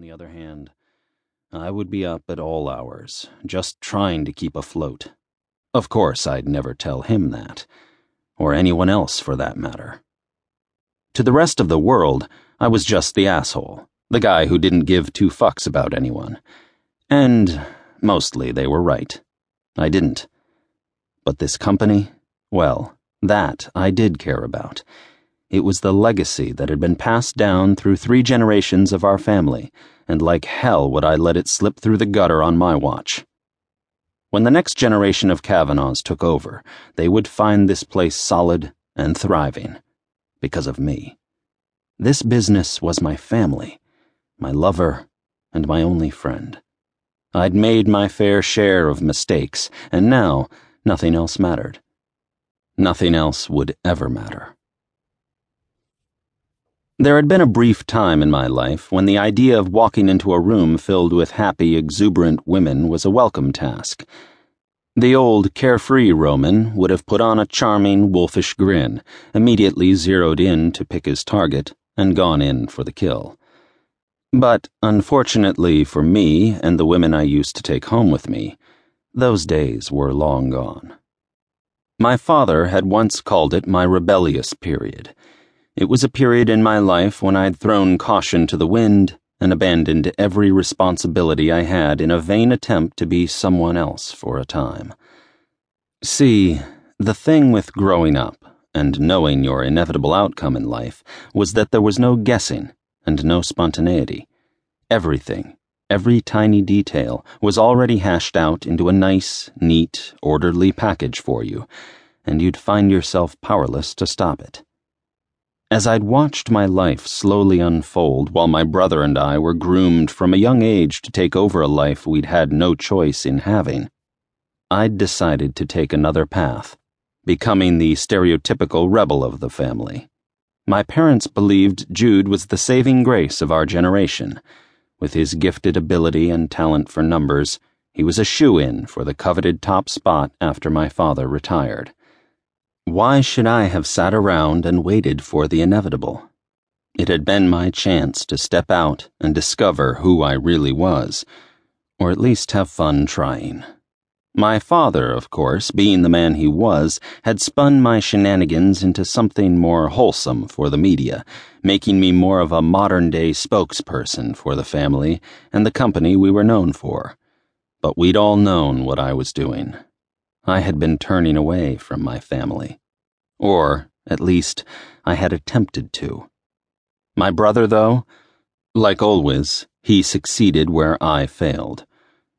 on the other hand, I would be up at all hours, just trying to keep afloat. Of course, I'd never tell him that, or anyone else for that matter. To the rest of the world, I was just the asshole, the guy who didn't give two fucks about anyone. And mostly they were right. I didn't. But this company, well, that I did care about. It was the legacy that had been passed down through three generations of our family, and like hell would I let it slip through the gutter on my watch. When the next generation of Cavenaughs took over, they would find this place solid and thriving because of me. This business was my family, my lover, and my only friend. I'd made my fair share of mistakes, and now nothing else mattered. Nothing else would ever matter. There had been a brief time in my life when the idea of walking into a room filled with happy, exuberant women was a welcome task. The old, carefree Roman would have put on a charming, wolfish grin, immediately zeroed in to pick his target, and gone in for the kill. But unfortunately for me and the women I used to take home with me, those days were long gone. My father had once called it my rebellious period it was a period in my life when I'd thrown caution to the wind and abandoned every responsibility I had in a vain attempt to be someone else for a time. See, the thing with growing up and knowing your inevitable outcome in life was that there was no guessing and no spontaneity. Everything, every tiny detail, was already hashed out into a nice, neat, orderly package for you, and you'd find yourself powerless to stop it. As I'd watched my life slowly unfold while my brother and I were groomed from a young age to take over a life we'd had no choice in having, I'd decided to take another path, becoming the stereotypical rebel of the family. My parents believed Jude was the saving grace of our generation. With his gifted ability and talent for numbers, he was a shoe in for the coveted top spot after my father retired. Why should I have sat around and waited for the inevitable? It had been my chance to step out and discover who I really was, or at least have fun trying. My father, of course, being the man he was, had spun my shenanigans into something more wholesome for the media, making me more of a modern day spokesperson for the family and the company we were known for. But we'd all known what I was doing. I had been turning away from my family. Or, at least, I had attempted to. My brother, though, like always, he succeeded where I failed.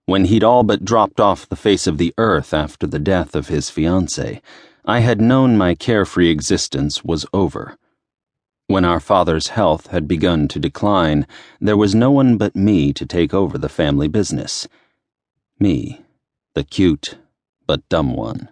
When he'd all but dropped off the face of the earth after the death of his fiancée, I had known my carefree existence was over. When our father's health had begun to decline, there was no one but me to take over the family business. Me, the cute but dumb one.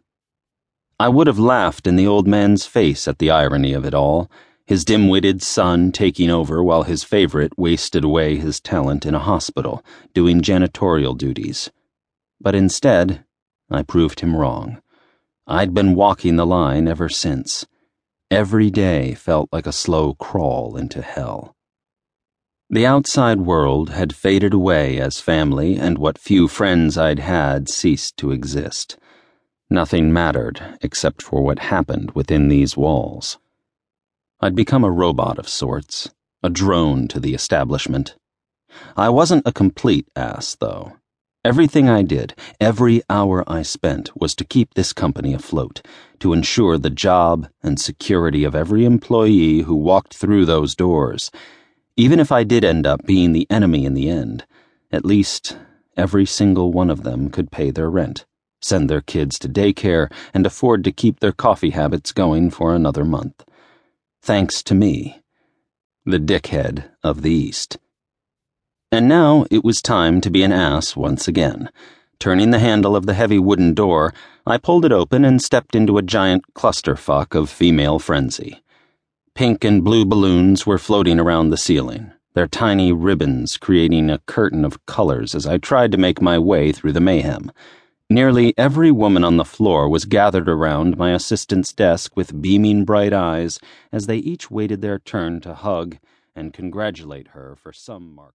I would have laughed in the old man's face at the irony of it all, his dim witted son taking over while his favorite wasted away his talent in a hospital, doing janitorial duties. But instead, I proved him wrong. I'd been walking the line ever since. Every day felt like a slow crawl into hell. The outside world had faded away as family and what few friends I'd had ceased to exist. Nothing mattered except for what happened within these walls. I'd become a robot of sorts, a drone to the establishment. I wasn't a complete ass, though. Everything I did, every hour I spent, was to keep this company afloat, to ensure the job and security of every employee who walked through those doors. Even if I did end up being the enemy in the end, at least every single one of them could pay their rent send their kids to daycare, and afford to keep their coffee habits going for another month. Thanks to me, the dickhead of the East. And now it was time to be an ass once again. Turning the handle of the heavy wooden door, I pulled it open and stepped into a giant clusterfuck of female frenzy. Pink and blue balloons were floating around the ceiling, their tiny ribbons creating a curtain of colors as I tried to make my way through the mayhem. Nearly every woman on the floor was gathered around my assistant's desk with beaming bright eyes as they each waited their turn to hug and congratulate her for some mark.